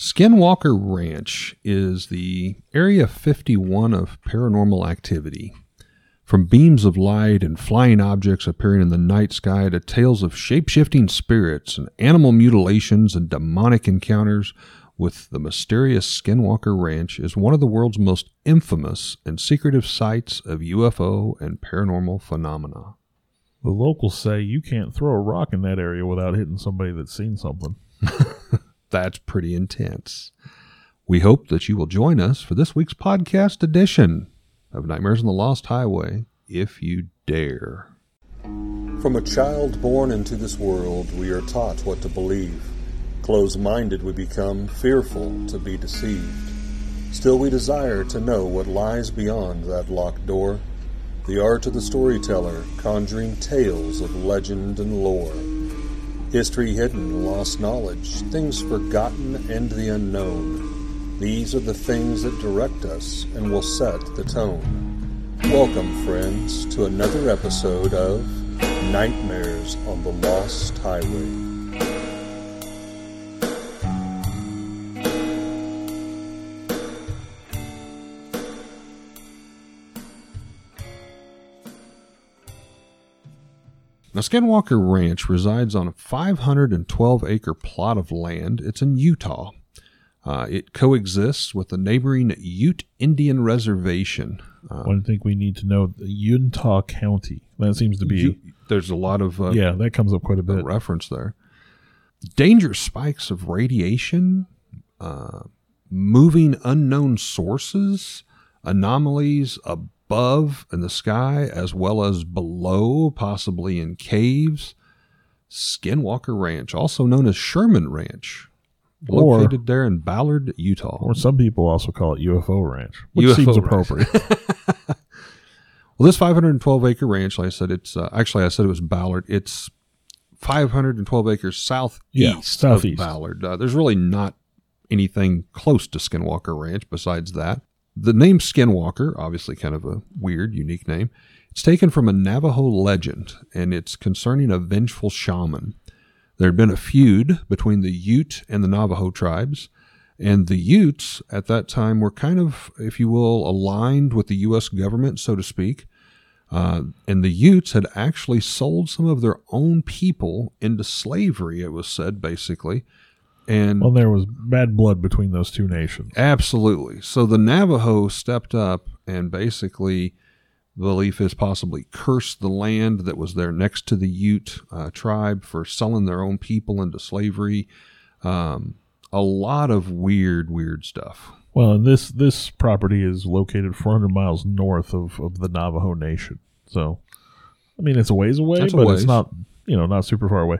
Skinwalker Ranch is the Area 51 of paranormal activity. From beams of light and flying objects appearing in the night sky to tales of shape shifting spirits and animal mutilations and demonic encounters with the mysterious Skinwalker Ranch is one of the world's most infamous and secretive sites of UFO and paranormal phenomena. The locals say you can't throw a rock in that area without hitting somebody that's seen something. That's pretty intense. We hope that you will join us for this week's podcast edition of Nightmares on the Lost Highway, if you dare. From a child born into this world, we are taught what to believe. Closed minded, we become fearful to be deceived. Still, we desire to know what lies beyond that locked door. The art of the storyteller, conjuring tales of legend and lore. History hidden, lost knowledge, things forgotten and the unknown. These are the things that direct us and will set the tone. Welcome, friends, to another episode of Nightmares on the Lost Highway. Now, Skinwalker Ranch resides on a 512 acre plot of land. It's in Utah. Uh, it coexists with the neighboring Ute Indian Reservation. Uh, I think we need to know the Utah County. That seems to be, there's a lot of uh, yeah, that comes up quite a a bit. reference there. Danger spikes of radiation, uh, moving unknown sources, anomalies above in the sky as well as below, possibly in caves. Skinwalker Ranch, also known as Sherman Ranch, Or- located there in Ballard, Utah. Or some people also call it UFO Ranch, which UFO seems appropriate. Well, this 512 acre ranch, like I said, it's uh, actually I said it was Ballard. It's 512 acres southeast, Yeah, southeast. of Ballard. Uh, there's really not anything close to Skinwalker Ranch besides that. The name Skinwalker, obviously kind of a weird, unique name. It's taken from a Navajo legend, and it's concerning a vengeful shaman. There had been a feud between the Ute and the Navajo tribes, and the Utes at that time were kind of, if you will, aligned with the U.S. government, so to speak. Uh, and the Utes had actually sold some of their own people into slavery, it was said, basically. And well, there was bad blood between those two nations. Absolutely. So the Navajo stepped up and basically, the belief is possibly cursed the land that was there next to the Ute uh, tribe for selling their own people into slavery. Um, a lot of weird, weird stuff. Well, and this this property is located 400 miles north of, of the Navajo Nation. So, I mean, it's a ways away, That's but ways. it's not you know not super far away.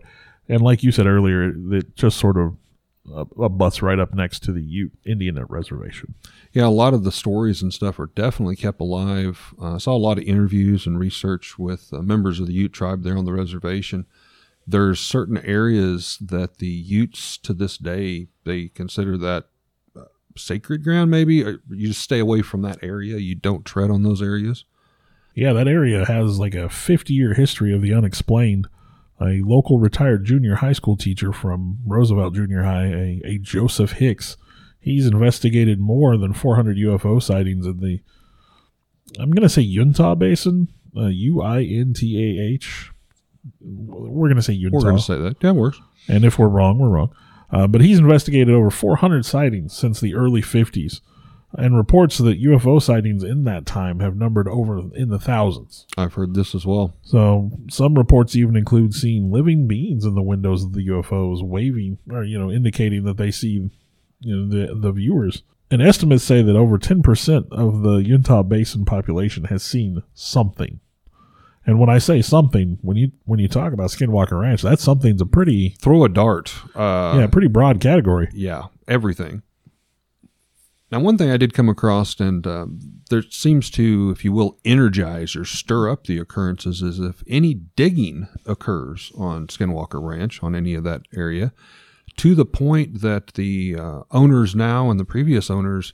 And like you said earlier, it just sort of uh, bus right up next to the Ute Indian Reservation. Yeah, a lot of the stories and stuff are definitely kept alive. Uh, I saw a lot of interviews and research with uh, members of the Ute tribe there on the reservation. There's certain areas that the Utes to this day they consider that uh, sacred ground. Maybe you just stay away from that area. You don't tread on those areas. Yeah, that area has like a 50 year history of the unexplained. A local retired junior high school teacher from Roosevelt Junior High, a, a Joseph Hicks, he's investigated more than 400 UFO sightings in the, I'm going to say Utah Basin, uh, U I N T A H. We're going to say Utah. We're going to say that. Yeah, it works. And if we're wrong, we're wrong. Uh, but he's investigated over 400 sightings since the early 50s and reports that UFO sightings in that time have numbered over in the thousands. I've heard this as well. So some reports even include seeing living beings in the windows of the UFOs waving or you know indicating that they see you know the the viewers. And estimates say that over 10% of the Utah Basin population has seen something. And when I say something, when you when you talk about Skinwalker Ranch, that something's a pretty Throw a dart. Uh, yeah, pretty broad category. yeah, everything. Now, one thing I did come across, and um, there seems to, if you will, energize or stir up the occurrences, is if any digging occurs on Skinwalker Ranch, on any of that area, to the point that the uh, owners now and the previous owners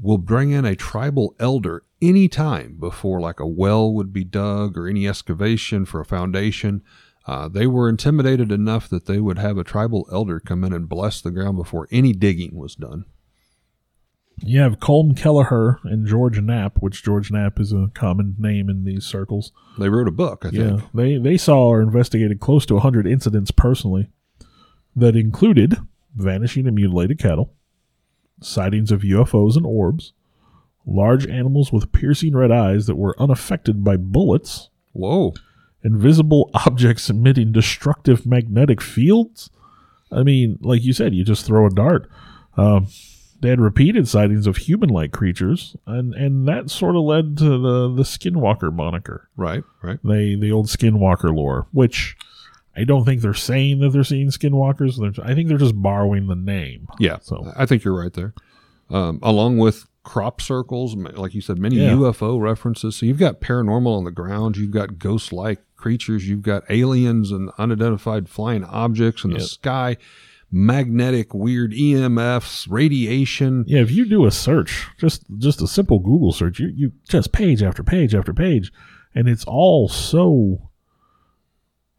will bring in a tribal elder any time before, like a well would be dug or any excavation for a foundation. Uh, they were intimidated enough that they would have a tribal elder come in and bless the ground before any digging was done. You have Colm Kelleher and George Knapp, which George Knapp is a common name in these circles. They wrote a book, I Yeah, think. they they saw or investigated close to 100 incidents personally that included vanishing and mutilated cattle, sightings of UFOs and orbs, large animals with piercing red eyes that were unaffected by bullets, Whoa. invisible objects emitting destructive magnetic fields. I mean, like you said, you just throw a dart. Um, they had repeated sightings of human-like creatures, and and that sort of led to the the Skinwalker moniker Right, right. they the old skinwalker lore which i don't think they're saying that they're seeing skinwalkers they're, i think they're just borrowing the name Yeah, So- I think you're right there. Um, along with crop circles, like you said, many Yeah. UFO references. So you've got paranormal on the ground, you've got ghost-like creatures, you've got aliens and unidentified flying objects in the sky, magnetic weird EMFs, radiation. yeah if you do a search just just a simple google search you, you just page after page after page and it's all so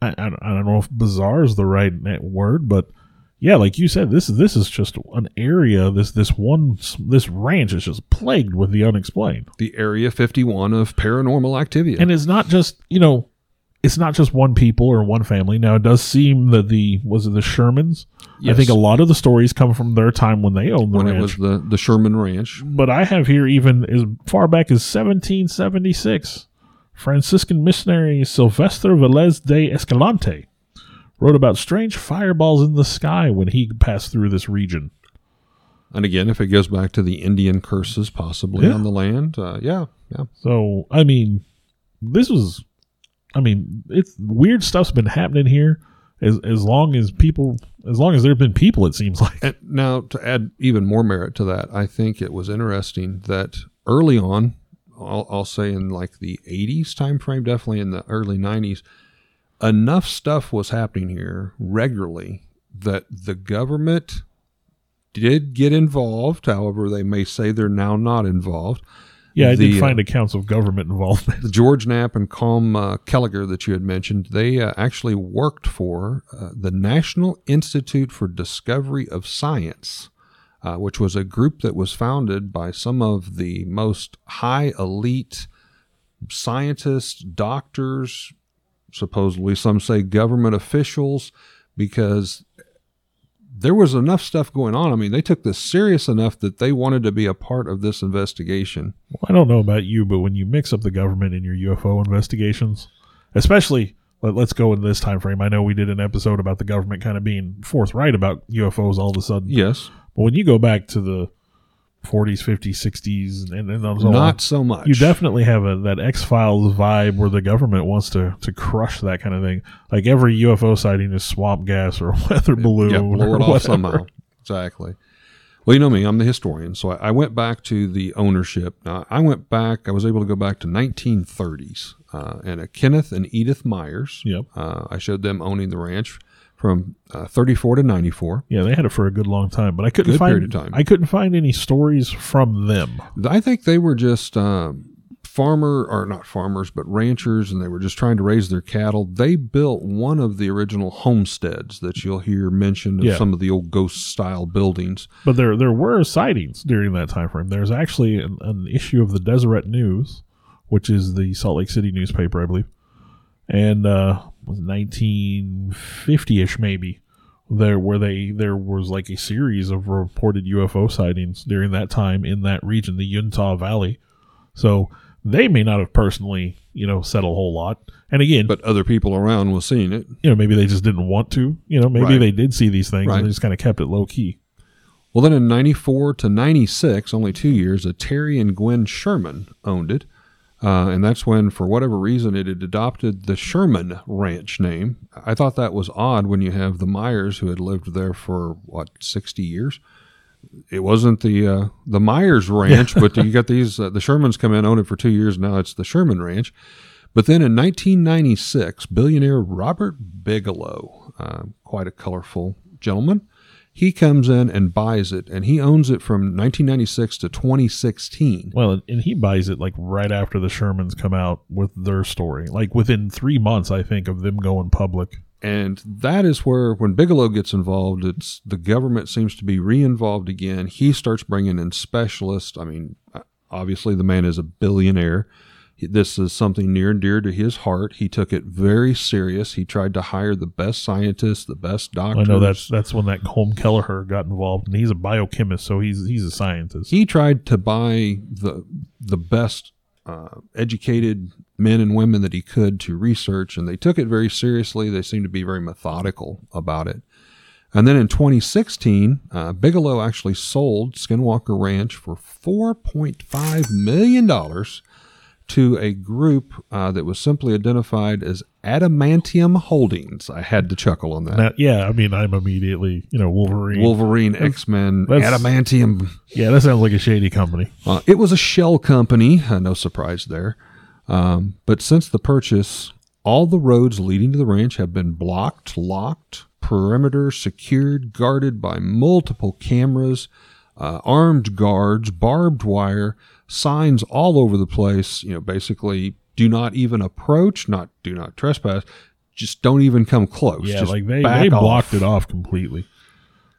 I, I, don't- I don't know if bizarre is the right word but yeah like you said this is this is just an area this this one this ranch is just plagued with the unexplained The Area 51 of paranormal activity. and it's not just you know it's not just one people or one family now it does seem that the was it the shermans i think a lot of the stories come from their time when they owned the when it was the, the Sherman Ranch. but i have here even as far back as 1776 franciscan missionary sylvester velez de escalante wrote about strange fireballs in the sky when he passed through this region And again, if it goes back to the Indian curses possibly Yeah. on the land, uh, yeah, yeah. So I mean, this was, I mean, it's weird stuff's been happening here as as long as people, as long as there've been people. It seems like And now, to add even more merit to that, I think it was interesting that early on, I'll, I'll say in like the 80s time frame, definitely in the early 90s, enough stuff was happening here regularly that the government did get involved. However, they may say they're now not involved. Yeah, I The, did uh, find accounts of government involvement. George Knapp and Colm uh, Kelleher that you had mentioned, they uh, actually worked for uh, the National Institute for Discovery of Science, uh, which was a group that was founded by some of the most high elite scientists, doctors, supposedly some say government officials, because there was enough stuff going on. I mean, they took this serious enough that they wanted to be a part of this investigation. Well, I don't know about you, but when you mix up the government in your UFO investigations, especially let, let's go in this time frame. I know we did an episode about the government kind of being forthright about UFOs all of a sudden, Yes, but when you go back to the 40s, 50s, 60s, and, and on, not so much. You definitely have a that X Files vibe where the government wants to to crush that kind of thing. Like every UFO sighting is swamp gas or a weather balloon. yeah, blow or it off somehow. Exactly. Well, you know me, I'm the historian, so I, I went back to the ownership. Now, I went back, I was able to go back to 1930s, uh, and Kenneth and Edith Myers. Yep. Uh, I showed them owning the ranch from uh, 34 to 94. Yeah, they had it for a good long time, but I couldn't Good find period of time. I couldn't find any stories from them. I think they were just um, farmer, or not farmers, but ranchers, and they were just trying to raise their cattle. They built one of the original homesteads that you'll hear mentioned of Yeah. some of the old ghost style buildings. But there there were sightings during that time frame. There's actually an, an issue of the Deseret News, which is the Salt Lake City newspaper, I believe, and uh, was 1950ish maybe. There where they there was like a series of reported UFO sightings during that time in that region, the Utah Valley. So they may not have personally, you know, said a whole lot. And again, But other people around was seeing it. you know, maybe they just didn't want to. You know, maybe Right. they did see these things Right. and they just kind of kept it low key. Well, then in 94 to 96, only two years, a Terry and Gwen Sherman owned it. Uh, and that's when, for whatever reason, it had adopted the Sherman Ranch name. I thought that was odd when you have the Myers who had lived there for, what, 60 years? It wasn't the uh, the Myers Ranch, but you got these, uh, the Shermans come in, own it for two years. Now it's the Sherman Ranch. But then in 1996, billionaire Robert Bigelow, uh, quite a colorful gentleman, he comes in and buys it, and he owns it from 1996 to 2016. Well, and he buys it like right after the Shermans come out with their story, like within three months, I think, of them going public. And that is where, when Bigelow gets involved, it's the government seems to be re-involved again. He starts bringing in specialists. I mean, obviously the man is a billionaire. This is something near and dear to his heart. He took it very serious. He tried to hire the best scientists, the best doctors. I know that's that's when that Colm Kelleher got involved, and he's a biochemist, so he's he's a scientist. he tried to buy the the best uh, educated men and women that he could to research, and they took it very seriously. They seemed to be very methodical about it. And then in 2016, uh, Bigelow actually sold Skinwalker Ranch for 4.5 million dollars to a group uh, that was simply identified as Adamantium Holdings. I had to chuckle on that. Now, yeah, I mean, I'm immediately, you know, Wolverine. Wolverine, X Men, Adamantium yeah, that sounds like a shady company. Uh, it was a shell company, uh, no surprise there. Um, but since the purchase, all the roads leading to the ranch have been blocked, locked, perimeter secured, guarded by multiple cameras, uh, armed guards, barbed wire, signs all over the place. You know, basically, do not even approach, not do not trespass, just don't even come close. Yeah, Just like they they blocked it off completely.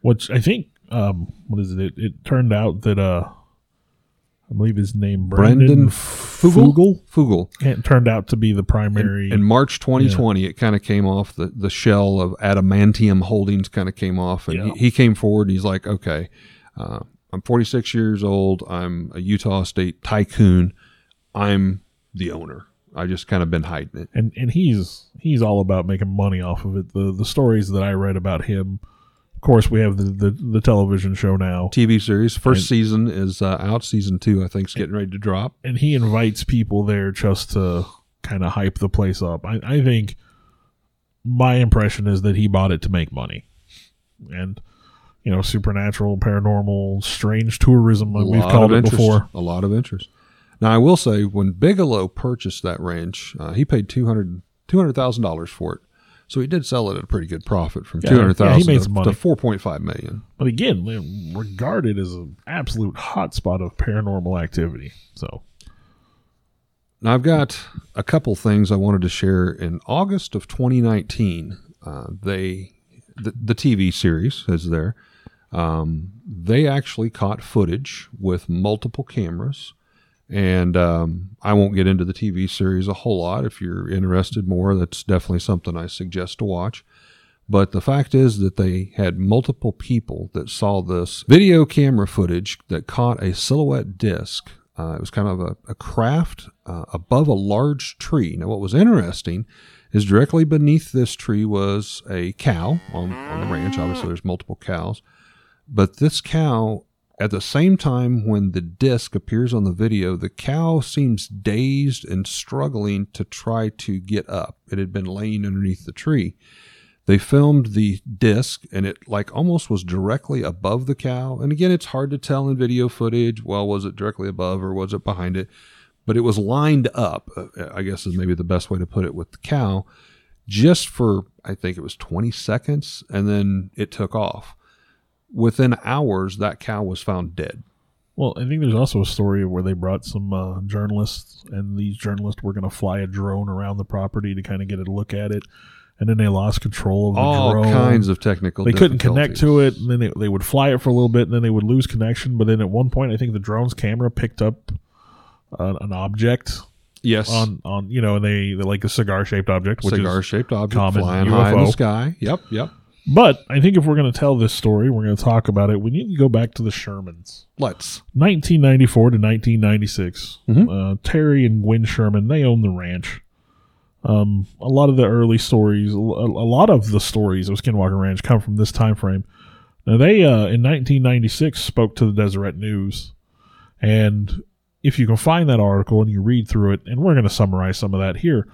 Which I think, um, what is it? It, it turned out that uh, I believe his name Brandon Brandon Fugal. Fugal. It turned out to be the primary. in March 2020, it kind of came off the, the shell of Adamantium Holdings kind of came off, and Yeah. he, he came forward. And he's like, "Okay, uh, I'm 46 years old. I'm a Utah State tycoon. I'm the owner. I just kind of been hiding it." and and he's he's all about making money off of it. The the stories that I read about him, of course, we have the the, the television show now, TV series first And- season is uh, out. Season two, I think, is getting ready to drop. and he invites people there just to kind of hype the place up. I, I think my impression is that he bought it to make money, and you know, supernatural, paranormal, strange tourism, like we've called it interest. before. A lot of interest. Now, I will say, when Bigelow purchased that ranch, uh, he paid two hundred two hundred thousand dollars for it. So he did sell it at a pretty good profit from Yeah, two hundred thousand yeah, he made to, to four point five million. But again, regarded as an absolute hotspot of paranormal activity. So Now, I've got a couple things I wanted to share. In August of 2019, uh, they the, the TV series is there. Um, they actually caught footage with multiple cameras, and um, I won't get into the TV series a whole lot. If you're interested more, that's definitely something I suggest to watch. But the fact is that they had multiple people that saw this video camera footage that caught a silhouette disc. Uh, it was kind of a, a craft uh, above a large tree. Now, what was interesting is directly beneath this tree was a cow on, on the ranch. Obviously, there's multiple cows. But this cow, at the same time when the disc appears on the video, the cow seems dazed and struggling to try to get up. It had been laying underneath the tree. They filmed the disc and it like almost was directly above the cow. And again, it's hard to tell in video footage. Well, was it directly above or was it behind it? But it was lined up, uh, I guess is maybe the best way to put it with the cow, just for, I think it was 20 seconds. And then it took off. Within hours, that cow was found dead. Well, I think there's also a story where they brought some uh, journalists, and these journalists were going to fly a drone around the property to kind of get a look at it, and then they lost control of the All drone. kinds of technical they couldn't connect to it, and then they, they would fly it for a little bit, and then they would lose connection. But then at one point, I think the drone's camera picked up uh, an object Yes. on on you know, and they like a cigar shaped object, which cigar shaped object common flying high in the sky. Yep, yep. But I think if we're going to tell this story, we're going to talk about it. We need to go back to the Shermans. Let's. 1994 to 1996. Mhm. Uh, Terry and Gwen Sherman, they own the ranch. Um, a lot of the early stories, a, a lot of the stories of Skinwalker Ranch come from this time frame. Now, they, uh, in 1996, spoke to the Deseret News. And if you can find that article and you read through it, and we're going to summarize some of that here,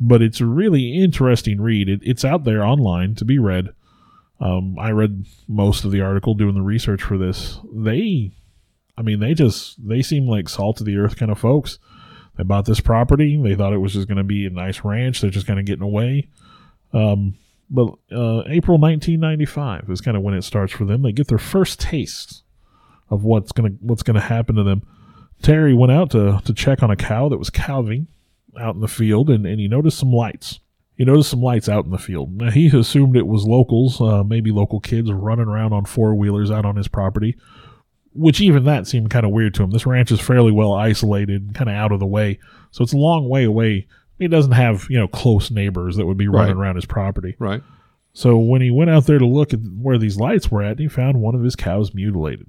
but it's a really interesting read. It, it's out there online to be read. Um, I read most of the article doing the research for this. They, I mean, they just they seem like salt of the earth kind of folks. They bought this property. They thought it was just going to be a nice ranch. They're just kind of getting away. Um, but uh, April 1995 is kind of when it starts for them. They get their first taste of what's gonna what's gonna happen to them. Terry went out to to check on a cow that was calving out in the field, and, and he noticed some lights. He noticed some lights out in the field. Now, he assumed it was locals, uh, maybe local kids running around on four wheelers out on his property, which even that seemed kind of weird to him. This ranch is fairly well isolated, kind of out of the way, so it's a long way away. He doesn't have you know close neighbors that would be running Right. around his property. Right. So when he went out there to look at where these lights were at, he found one of his cows mutilated,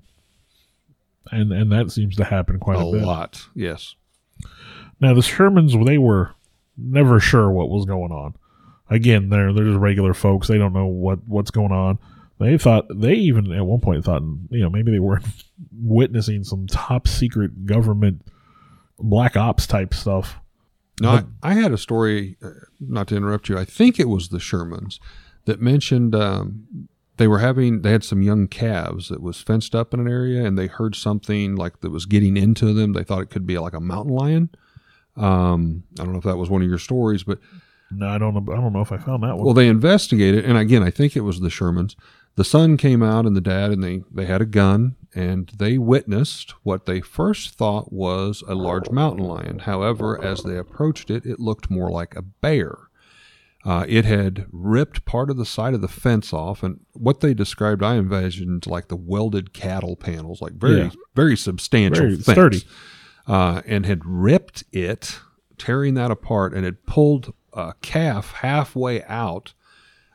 and and that seems to happen quite a a, lot. Yes. Now the Shermans, they were never sure what was going on. Again, they're they're just regular folks. They don't know what what's going on. They thought they even at one point thought you know maybe they were witnessing some top secret government black ops type stuff. No, I, I had a story, uh, not to interrupt you. I think it was the Shermans that mentioned um, they were having, they had some young calves that was fenced up in an area and they heard something like that was getting into them. They thought it could be like a mountain lion. Um, I don't know if that was one of your stories, but No, I don't know. I don't know if I found that one. well, they investigated, and again, I think it was the Shermans. The son came out and the dad, and they they had a gun, and they witnessed what they first thought was a large mountain lion. However, as they approached it, it looked more like a bear. Uh, it had ripped part of the side of the fence off, and what they described, I envisioned like the welded cattle panels, like very Yeah. very substantial, Very fence sturdy. Uh, and had ripped it, tearing that apart, and had pulled a calf halfway out.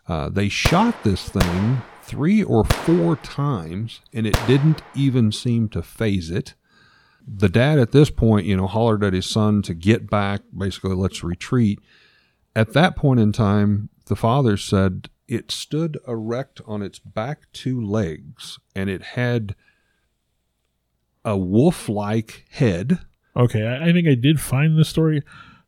Uh, they shot this thing three or four times, and it didn't even seem to phase it. The dad at this point, you know, hollered at his son to get back, basically, let's retreat. At that point in time, the father said it stood erect on its back two legs, and it had a wolf like head. okay, I, I think I did find this story.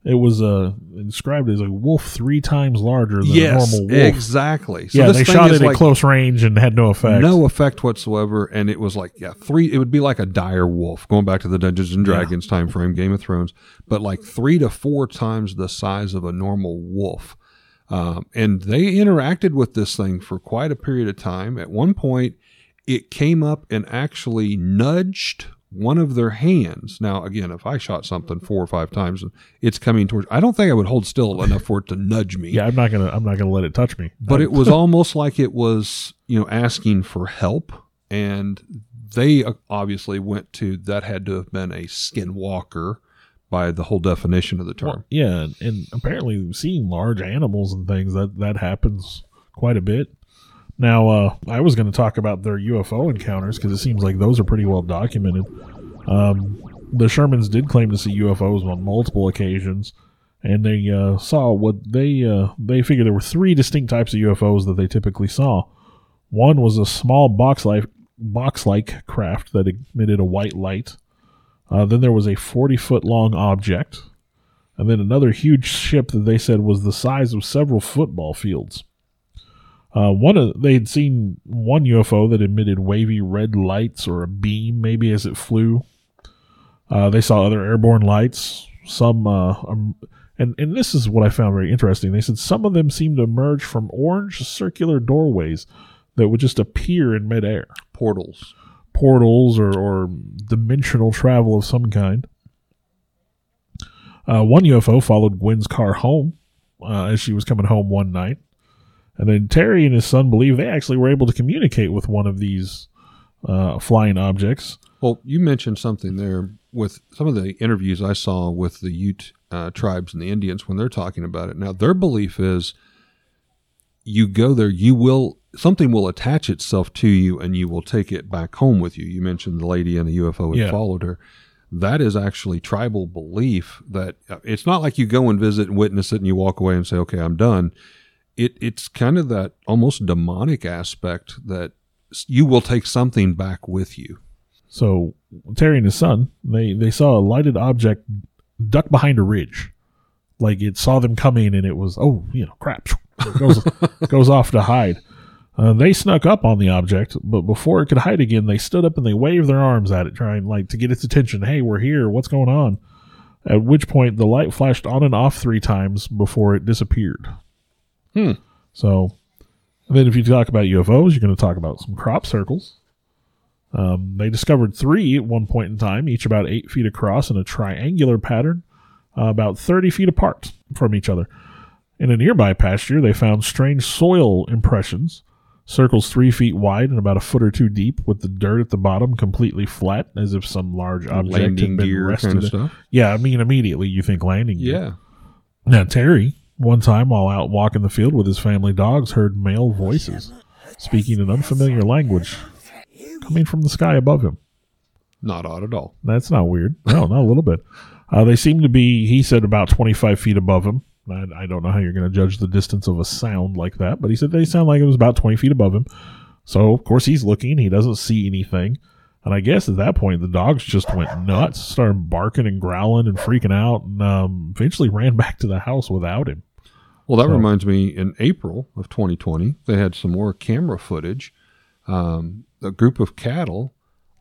It was uh, described as a wolf three times larger than a normal wolf. exactly. So yeah, this they thing shot it at close range and had no effect. no effect whatsoever, and it was like yeah, three. It would be like a dire wolf, going back to the Dungeons and Dragons time frame, Game of Thrones, but like three to four times the size of a normal wolf. Um, and they interacted with this thing for quite a period of time. At one point, it came up and actually nudged one of their hands. Now, again, if I shot something four or five times and it's coming towards, I don't think I would hold still enough for it to nudge me. Yeah, I'm not gonna. I'm not gonna let it touch me. But it was almost like it was, you know, asking for help. And they uh, obviously went to that had to have been a skinwalker by the whole definition of the term. Well, yeah, and apparently seeing large animals and things that that happens quite a bit. Now, uh, I was going to talk about their UFO encounters because it seems like those are pretty well documented. Um, the Shermans did claim to see UFOs on multiple occasions, and they uh, saw what they uh, they figured there were three distinct types of UFOs that they typically saw. One was a small box-like box-like craft that emitted a white light. Uh, then there was a 40-foot long object, and then another huge ship that they said was the size of several football fields. Uh, one of they had seen one UFO that emitted wavy red lights or a beam, maybe as it flew. Uh, they saw other airborne lights. Some, uh, um, and and this is what I found very interesting. They said some of them seemed to emerge from orange circular doorways that would just appear in midair, Portals. portals or, or dimensional travel of some kind. Uh, one UFO followed Gwen's car home uh, as she was coming home one night. And then Terry and his son believe they actually were able to communicate with one of these uh, flying objects. Well, you mentioned something there with some of the interviews I saw with the Ute uh, tribes and the Indians when they're talking about it. Now, their belief is you go there, you will something will attach itself to you, and you will take it back home with you. You mentioned the lady and the UFO had Yeah. followed her. That is actually tribal belief. That uh, it's not like you go and visit and witness it, and you walk away and say, "Okay, I'm done." It it's kind of that almost demonic aspect that you will take something back with you. So Terry and his son, they, they saw a lighted object duck behind a ridge. Like it saw them coming and it was, oh, you know, crap. It goes, goes off to hide. Uh, they snuck up on the object, but before it could hide again, they stood up and they waved their arms at it, trying like to get its attention. Hey, we're here. What's going on? At which point, the light flashed on and off three times before it disappeared. Hmm. So, and then if you talk about UFOs, you're going to talk about some crop circles. Um, they discovered three at one point in time, each about eight feet across in a triangular pattern, uh, about 30 feet apart from each other. In a nearby pasture, they found strange soil impressions, circles three feet wide and about a foot or two deep, with the dirt at the bottom completely flat, as if some large object Landing had been gear rested. kind of stuff. Yeah, I mean, immediately you think landing gear. Yeah. Now, Terry, one time while out walking the field with his family dogs, heard male voices speaking an unfamiliar language coming from the sky above him. Not odd at all. That's not weird. No, not a little bit. Uh, they seem to be, he said, about 25 feet above him. I, I don't know how you're going to judge the distance of a sound like that, but he said they sound like it was about 20 feet above him. So, of course, he's looking. He doesn't see anything. And I guess at that point, the dogs just went nuts, started barking and growling and freaking out, and um, eventually ran back to the house without him. Well, that So- reminds me, in April of 2020, they had some more camera footage. Um, a group of cattle,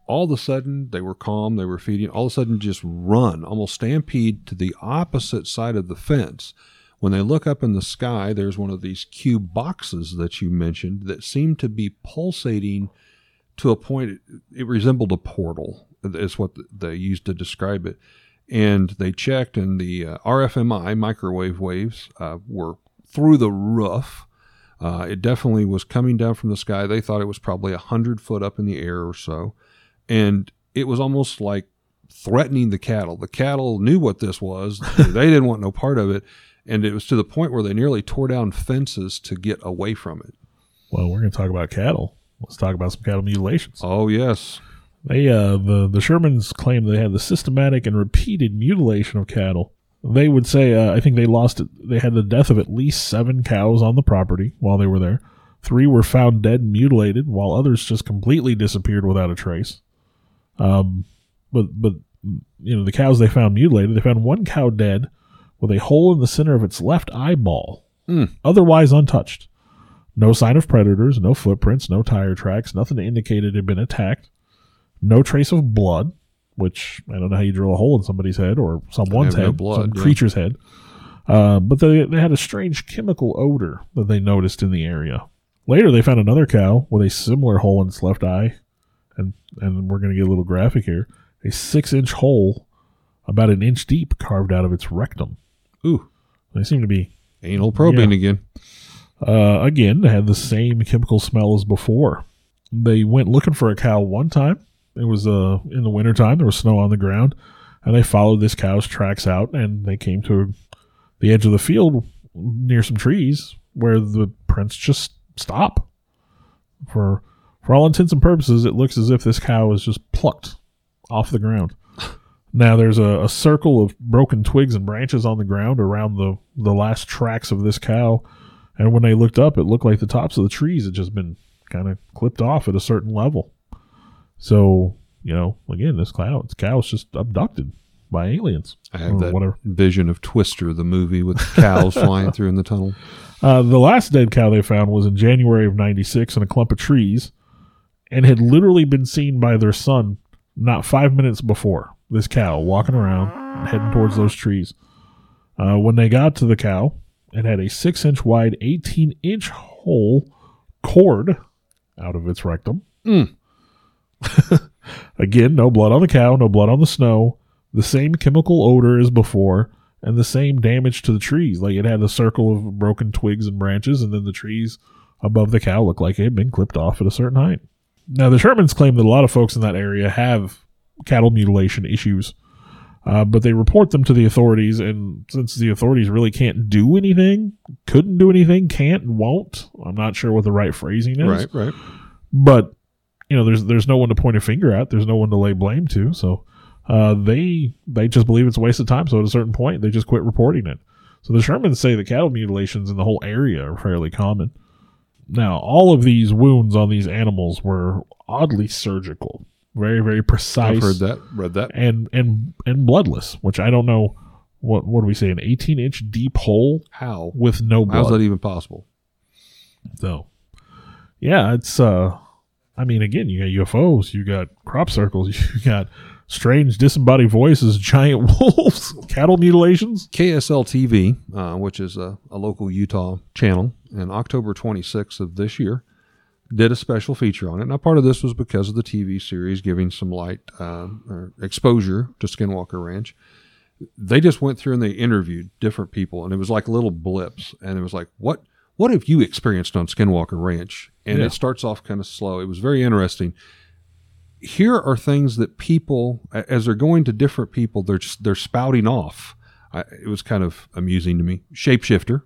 all of a sudden, they were calm, they were feeding, all of a sudden just run, almost stampede to the opposite side of the fence. When they look up in the sky, there's one of these cube boxes that you mentioned that seemed to be pulsating to a point, it, resembled a portal, is what they used to describe it and they checked, and the uh, RFMI microwave waves uh, were through the roof. Uh, it definitely was coming down from the sky. They thought it was probably a hundred foot up in the air or so, and it was almost like threatening the cattle. The cattle knew what this was; they didn't want no part of it, and it was to the point where they nearly tore down fences to get away from it. Well, we're going to talk about cattle. Let's talk about some cattle mutilations. Oh yes, They uh the the Shermans claimed they had the systematic and repeated mutilation of cattle. They would say uh, I think they lost they had the death of at least 7 cows on the property while they were there. 3 were found dead and mutilated while others just completely disappeared without a trace. Um but but you know the cows they found mutilated, they found one cow dead with a hole in the center of its left eyeball. Mm. Otherwise untouched. No sign of predators, no footprints, no tire tracks, nothing to indicate it had been attacked no trace of blood, which I don't know how you drill a hole in somebody's head or someone's have no head, blood, some yeah. creature's head. Uh, but they, they had a strange chemical odor that they noticed in the area. Later, they found another cow with a similar hole in its left eye, and and we're going to get a little graphic here. A six-inch hole, about an inch deep, carved out of its rectum. ooh, They seem to be anal probing again. Uh, again, had the same chemical smell as before. They went looking for a cow one time. It was uh, in the wintertime. There was snow on the ground. And they followed this cow's tracks out and they came to the edge of the field near some trees where the prints just stop. For for all intents and purposes, it looks as if this cow is just plucked off the ground. Now there's a, a circle of broken twigs and branches on the ground around the, the last tracks of this cow. And when they looked up, it looked like the tops of the trees had just been kind of clipped off at a certain level. So, you know, again, this cow, this cow's just abducted by aliens. I have that whatever. vision of Twister, the movie with cows flying through in the tunnel. Uh, the last dead cow they found was in January of 96 in a clump of trees and had literally been seen by their son not five minutes before. This cow walking around heading towards those trees. Uh, when they got to the cow, it had a six inch wide, 18 inch hole cord out of its rectum. Mm. Again, no blood on the cow, no blood on the snow, the same chemical odor as before, and the same damage to the trees. Like it had a circle of broken twigs and branches, and then the trees above the cow looked like it had been clipped off at a certain height. Now, the Shermans claim that a lot of folks in that area have cattle mutilation issues, uh, but they report them to the authorities, and since the authorities really can't do anything, couldn't do anything, can't, and won't, I'm not sure what the right phrasing is. Right, right. but you know there's there's no one to point a finger at there's no one to lay blame to so uh, they they just believe it's a waste of time so at a certain point they just quit reporting it. So the shermans say the cattle mutilations in the whole area are fairly common. Now all of these wounds on these animals were oddly surgical very very precise I've heard that, read that. and and and bloodless which i don't know what what do we say an 18 inch deep hole How? with no blood How's that even possible? so, yeah, it's uh, I mean, again, you got UFOs, you got crop circles, you got strange disembodied voices, giant wolves, cattle mutilations. KSL TV, uh, which is a, a local Utah channel, in October 26th of this year, did a special feature on it. Now, part of this was because of the TV series giving some light uh, or exposure to Skinwalker Ranch. they just went through and they interviewed different people, and it was like little blips, and it was like, what what have you experienced on Skinwalker Ranch? And Yeah. it starts off kind of slow. It was very interesting. Here are things that people, as they're going to different people, they're just, they're spouting off. I, it was kind of amusing to me. Shapeshifter.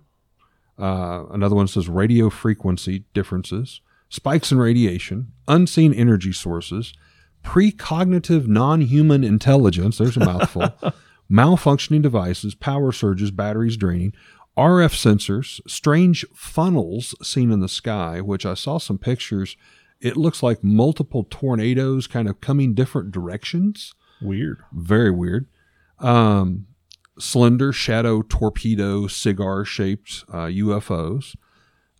Uh, another one says radio frequency differences, spikes in radiation, unseen energy sources, precognitive non-human intelligence. There's a mouthful. malfunctioning devices, power surges, batteries draining, RF sensors, strange funnels seen in the sky, which I saw some pictures. It looks like multiple tornadoes kind of coming different directions. Weird. Very weird. Um, slender shadow torpedo cigar shaped uh, UFOs.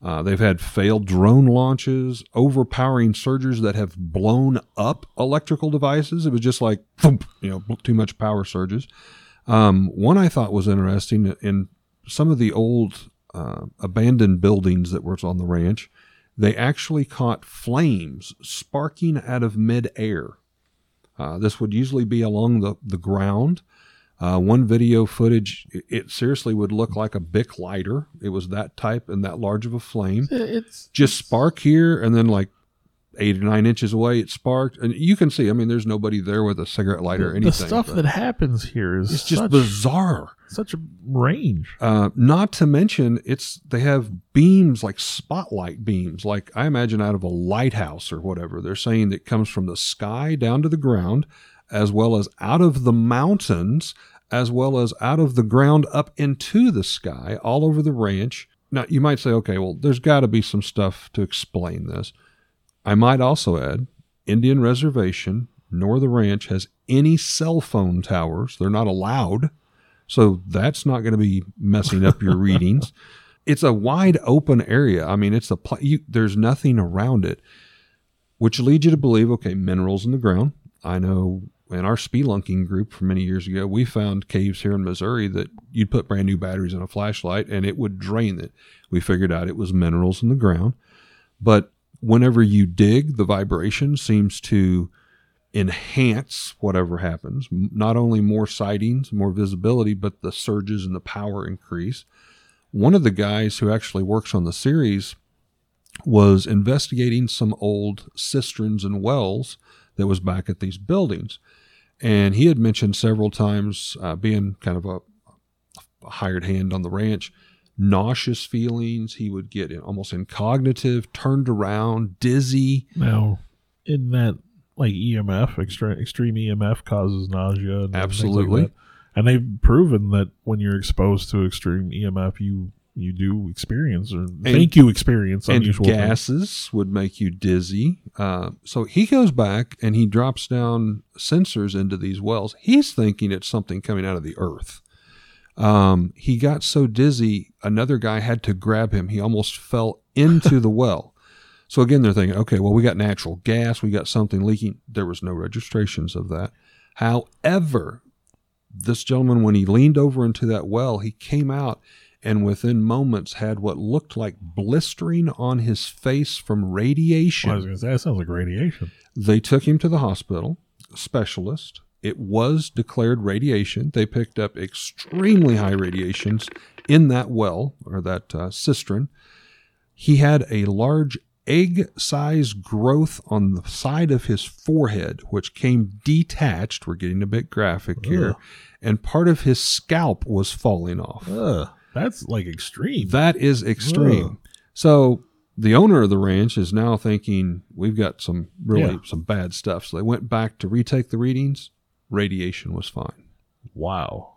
Uh, they've had failed drone launches, overpowering surges that have blown up electrical devices. It was just like, you know, too much power surges. Um, one I thought was interesting in some of the old uh, abandoned buildings that were on the ranch, they actually caught flames sparking out of midair. Uh, this would usually be along the, the ground. Uh, one video footage, it, it seriously would look like a Bic lighter. It was that type and that large of a flame. It's Just spark here, and then like eight or nine inches away, it sparked. And you can see, I mean, there's nobody there with a cigarette lighter or the anything. stuff that happens here is it's just such, bizarre. such a range. Uh, not to mention, it's they have beams like spotlight beams, like I imagine out of a lighthouse or whatever. They're saying that comes from the sky down to the ground, as well as out of the mountains, as well as out of the ground up into the sky, all over the ranch. Now you might say, okay, well, there's got to be some stuff to explain this. I might also add, Indian Reservation nor the ranch has any cell phone towers. They're not allowed. So that's not going to be messing up your readings. It's a wide open area. I mean, it's a pl- you, there's nothing around it, which leads you to believe okay, minerals in the ground. I know in our spelunking group from many years ago, we found caves here in Missouri that you'd put brand new batteries in a flashlight and it would drain it. We figured out it was minerals in the ground. But whenever you dig, the vibration seems to enhance whatever happens. Not only more sightings, more visibility, but the surges and the power increase. One of the guys who actually works on the series was investigating some old cisterns and wells that was back at these buildings. And he had mentioned several times, uh, being kind of a, a hired hand on the ranch, nauseous feelings. He would get almost incognitive, turned around, dizzy. Now, in that like EMF, extreme extreme EMF causes nausea. Things like Absolutely. and they've proven that when you're exposed to extreme EMF, you you do experience or think you experience and unusual things. gases would make you dizzy. Uh, so he goes back and he drops down sensors into these wells. He's thinking it's something coming out of the earth. Um, he got so dizzy, another guy had to grab him. He almost fell into the well. So again, they're thinking, okay, well, we got natural gas, we got something leaking. There was no registrations of that. However, this gentleman, when he leaned over into that well, he came out and within moments had what looked like blistering on his face from radiation. I was going to say that sounds like radiation. They took him to the hospital, specialist. It was declared radiation. They picked up extremely high radiations in that well or that uh, cistern. He had a large egg sized growth on the side of his forehead, which came detached. We're getting a bit graphic here. And part of his scalp was falling off. Ugh, that's like extreme. That is extreme. Ugh. So the owner of the ranch is now thinking we've got some really Yeah. some bad stuff. So they went back to retake the readings. Radiation was fine. Wow,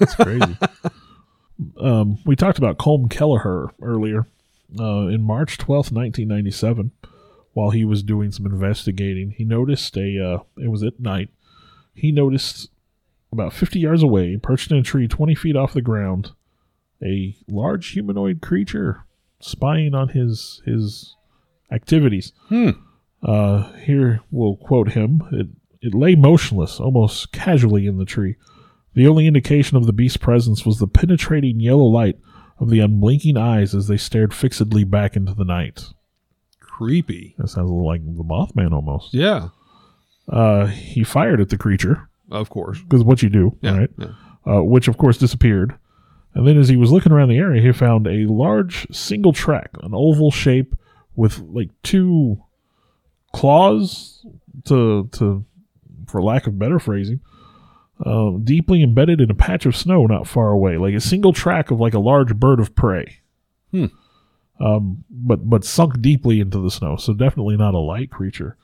that's crazy. um, we talked about Colm Kelleher earlier. Uh, in March twelfth, nineteen ninety seven, while he was doing some investigating, he noticed a. Uh, it was at night. He noticed about fifty yards away, perched in a tree twenty feet off the ground, a large humanoid creature spying on his his activities. Hmm. Uh, here we'll quote him. It, it lay motionless, almost casually in the tree. The only indication of the beast's presence was the penetrating yellow light of the unblinking eyes as they stared fixedly back into the night. Creepy. That sounds a little like the Mothman almost. Yeah. Uh, he fired at the creature, Of course. because what you do, Yeah. right? yeah. uh, which of course disappeared. And then as he was looking around the area, he found a large single track, an oval shape with like two claws to to for lack of better phrasing, uh, deeply embedded in a patch of snow not far away, like a single track of like a large bird of prey. Hmm. Um, but but sunk deeply into the snow, so definitely not a light creature.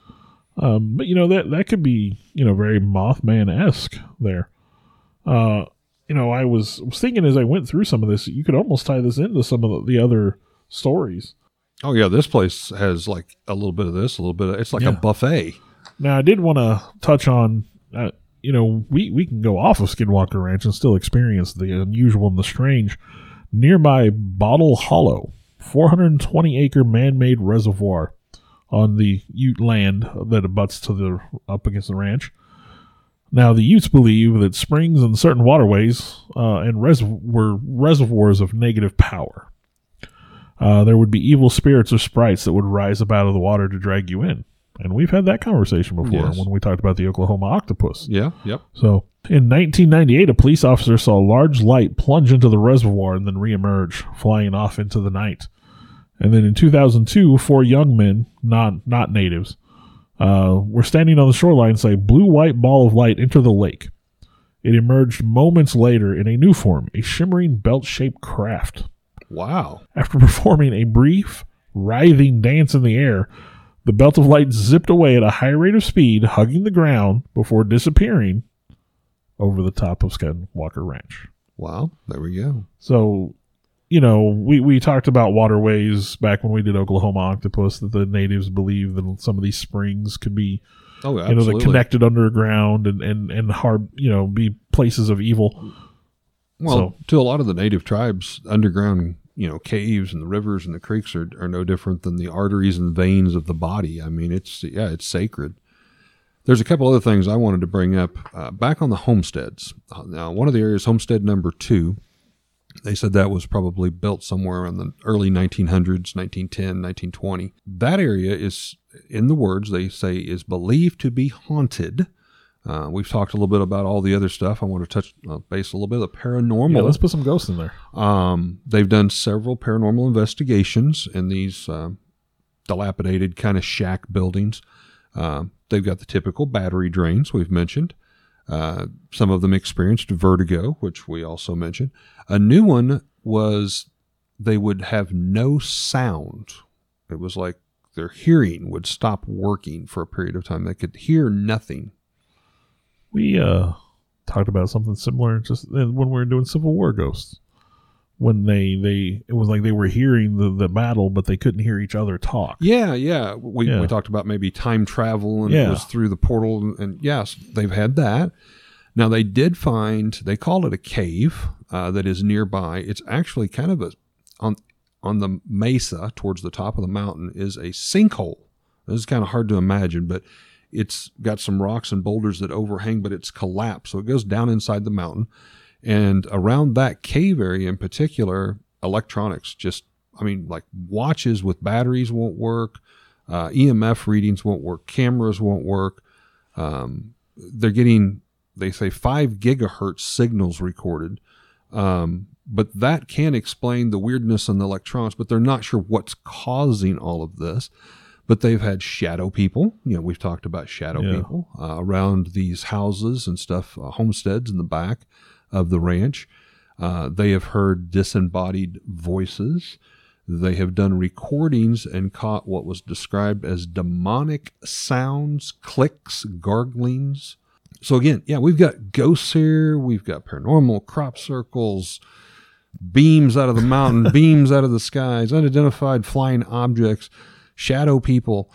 Um, but you know that that could be you know very Mothman esque there. Uh, you know, I was, thinking as I went through some of this, you could almost tie this into some of the, the other stories. Oh yeah, this place has like a little bit of this, a little bit of it's like Yeah. a buffet. Now, I did want to touch on, uh, you know, we, we can go off of Skinwalker Ranch and still experience the unusual and the strange. Nearby Bottle Hollow, 420 acre man made reservoir on the Ute land that abuts to the up against the ranch. Now, the Utes believe that springs and certain waterways uh, and were reservoirs of negative power. Uh, there would be evil spirits or sprites that would rise up out of the water to drag you in. And we've had that conversation before Yes. when we talked about the Oklahoma octopus. Yeah, yep. So, in 1998, a police officer saw a large light plunge into the reservoir and then reemerge, flying off into the night. And then in 2002, four young men, not not natives, uh, were standing on the shoreline and say, "Blue white ball of light enter the lake." It emerged moments later in a new form, a shimmering belt-shaped craft. Wow. After performing a brief, writhing dance in the air, the belt of light zipped away at a high rate of speed, hugging the ground before disappearing over the top of Skinwalker Ranch. Wow. There we go. So, you know, we, we talked about waterways back when we did Oklahoma Octopus that the natives believe that some of these springs could be, Oh, yeah, you know, that connected underground and, and, and hard, you know, be places of evil. Well, So- to a lot of the native tribes, underground, you know, caves and the rivers and the creeks are, are no different than the arteries and veins of the body. I mean, it's yeah, it's sacred. There's a couple other things I wanted to bring up. Uh, back on the homesteads. Uh, now, one of the areas, homestead number two, they said that was probably built somewhere in the early 1900s, 1910, 1920. That area is, in the words they say, is believed to be haunted. Uh, we've talked a little bit about all the other stuff. I want to touch uh, base a little bit of the paranormal. Yeah, let's put some ghosts in there. Um, they've done several paranormal investigations in these uh, dilapidated kind of shack buildings. Uh, they've got the typical battery drains we've mentioned. Uh, some of them experienced vertigo, which we also mentioned. A new one was they would have no sound. It was like their hearing would stop working for a period of time. They could hear nothing. We uh talked about something similar just when we were doing Civil War ghosts. When they they it was like they were hearing the, the battle, but they couldn't hear each other talk. Yeah, yeah. We, Yeah. we talked about maybe time travel and Yeah. it was through the portal. And, and yes, they've had that. Now, they did find, they call it a cave uh, that is nearby. It's actually kind of a, on, on the mesa towards the top of the mountain is a sinkhole. This is kind of hard to imagine, but it's got some rocks and boulders that overhang, but it's collapsed. So it goes down inside the mountain. And around that cave area in particular, electronics just, I mean, like watches with batteries won't work, uh, EMF readings won't work, cameras won't work. Um, they're getting, they say, five gigahertz signals recorded. Um, but that can explain the weirdness in the electronics, but they're not sure what's causing all of this. But they've had shadow people. You know, we've talked about shadow Yeah. people uh, around these houses and stuff, uh, homesteads in the back of the ranch. Uh, they have heard disembodied voices. They have done recordings and caught what was described as demonic sounds, clicks, garglings. So, again, yeah, we've got ghosts here. We've got paranormal crop circles, beams out of the mountain, beams out of the skies, unidentified flying objects, shadow people.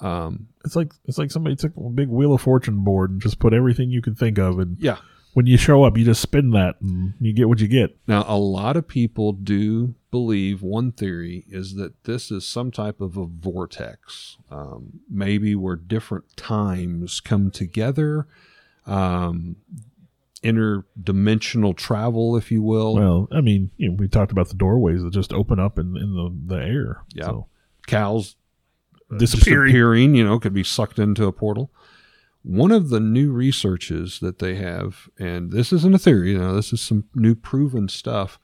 Um, It's like it's like somebody took a big Wheel of Fortune board and just put everything you could think of, and yeah. When you show up, you just spin that and you get what you get. Now, a lot of people do believe one theory is that this is some type of a vortex, um, maybe where different times come together, um, interdimensional travel, if you will. Well, I mean, you know, we talked about the doorways that just open up in, in the, the air. Yeah. Cows Disappearing. disappearing, you know, could be sucked into a portal. One of the new researches that they have, and this isn't a theory, you know, this is some new proven stuff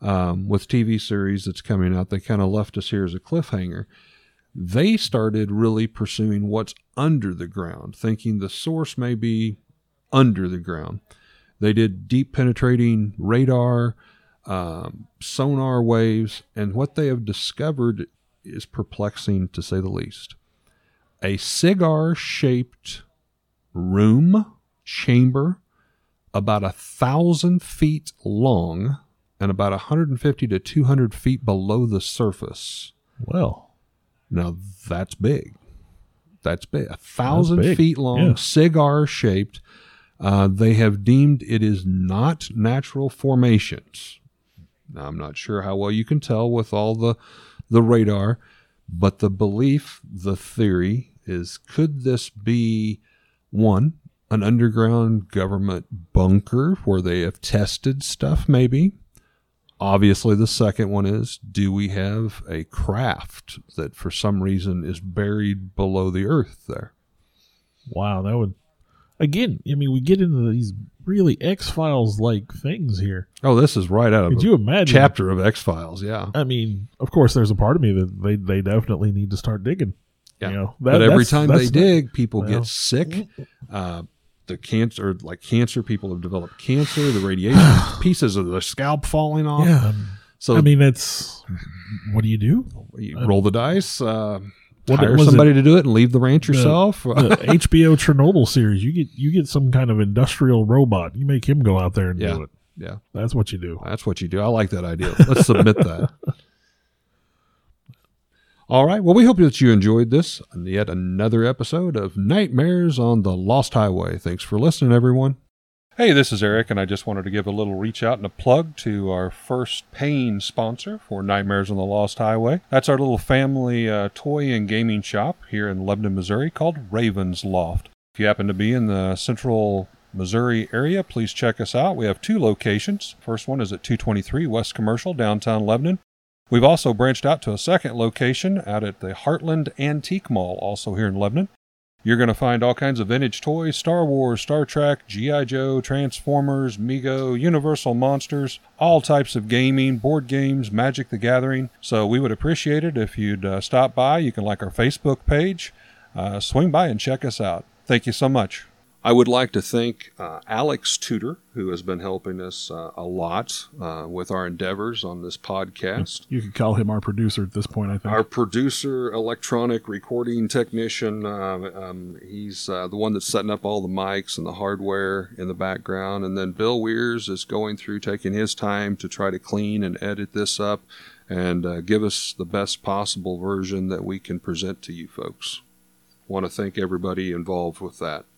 um, with TV series that's coming out. They kind of left us here as a cliffhanger. They started really pursuing what's under the ground, thinking the source may be under the ground. They did deep penetrating radar, um, sonar waves, and what they have discovered is perplexing to say the least. A cigar shaped room, chamber, about a thousand feet long and about 150 to 200 feet below the surface. Well, Now that's big. That's big. A thousand big, feet long, yeah. cigar shaped. Uh, they have deemed it is not natural formations. Now, I'm not sure how well you can tell with all the the radar, but the belief, the theory is could this be one an underground government bunker where they have tested stuff maybe Obviously, the second one is do we have a craft that for some reason is buried below the earth there? wow, that would again. I mean, we get into these really X Files like things here. Oh, this is right out of Could a you imagine? chapter of X Files, yeah. I mean, of course, there's a part of me that they they definitely need to start digging. Yeah. You know, but every that's- time they that's not- dig, people well. get sick. Uh, the cancer, like cancer, people have developed cancer. The radiation, pieces of the scalp falling off. Yeah, So I mean, it's what do you do? you roll the dice, uh, What hire was somebody to do it, and leave the ranch yourself. The HBO Chernobyl series, you get you get some kind of industrial robot. You make him go out there and yeah, do it. yeah. That's what you do. That's what you do. I like that idea. Let's submit that. All right. Well, we hope that you enjoyed this and yet another episode of Nightmares on the Lost Highway. Thanks for listening, everyone. Hey, this is Eric, and I just wanted to give a little reach out and a plug to our first paying sponsor for Nightmares on the Lost Highway. That's our little family uh, toy and gaming shop here in Lebanon, Missouri called Raven's Loft. If you happen to be in the central Missouri area, please check us out. We have two locations. First one is at 223 West Commercial, downtown Lebanon. We've also branched out to a second location out at the Heartland Antique Mall, also here in Lebanon. You're going to find all kinds of vintage toys Star Wars, Star Trek, G.I. Joe, Transformers, Mego, Universal Monsters, all types of gaming, board games, Magic the Gathering. So we would appreciate it if you'd uh, stop by. You can like our Facebook page, uh, swing by and check us out. Thank you so much. I would like to thank uh, Alex Tudor, who has been helping us uh, a lot uh, with our endeavors on this podcast. You could call him our producer at this point. I think. Our producer, electronic recording technician, um, um, he's uh, the one that's setting up all the mics and the hardware in the background. And then Bill Weirs is going through taking his time to try to clean and edit this up and uh, give us the best possible version that we can present to you folks. Want to thank everybody involved with that.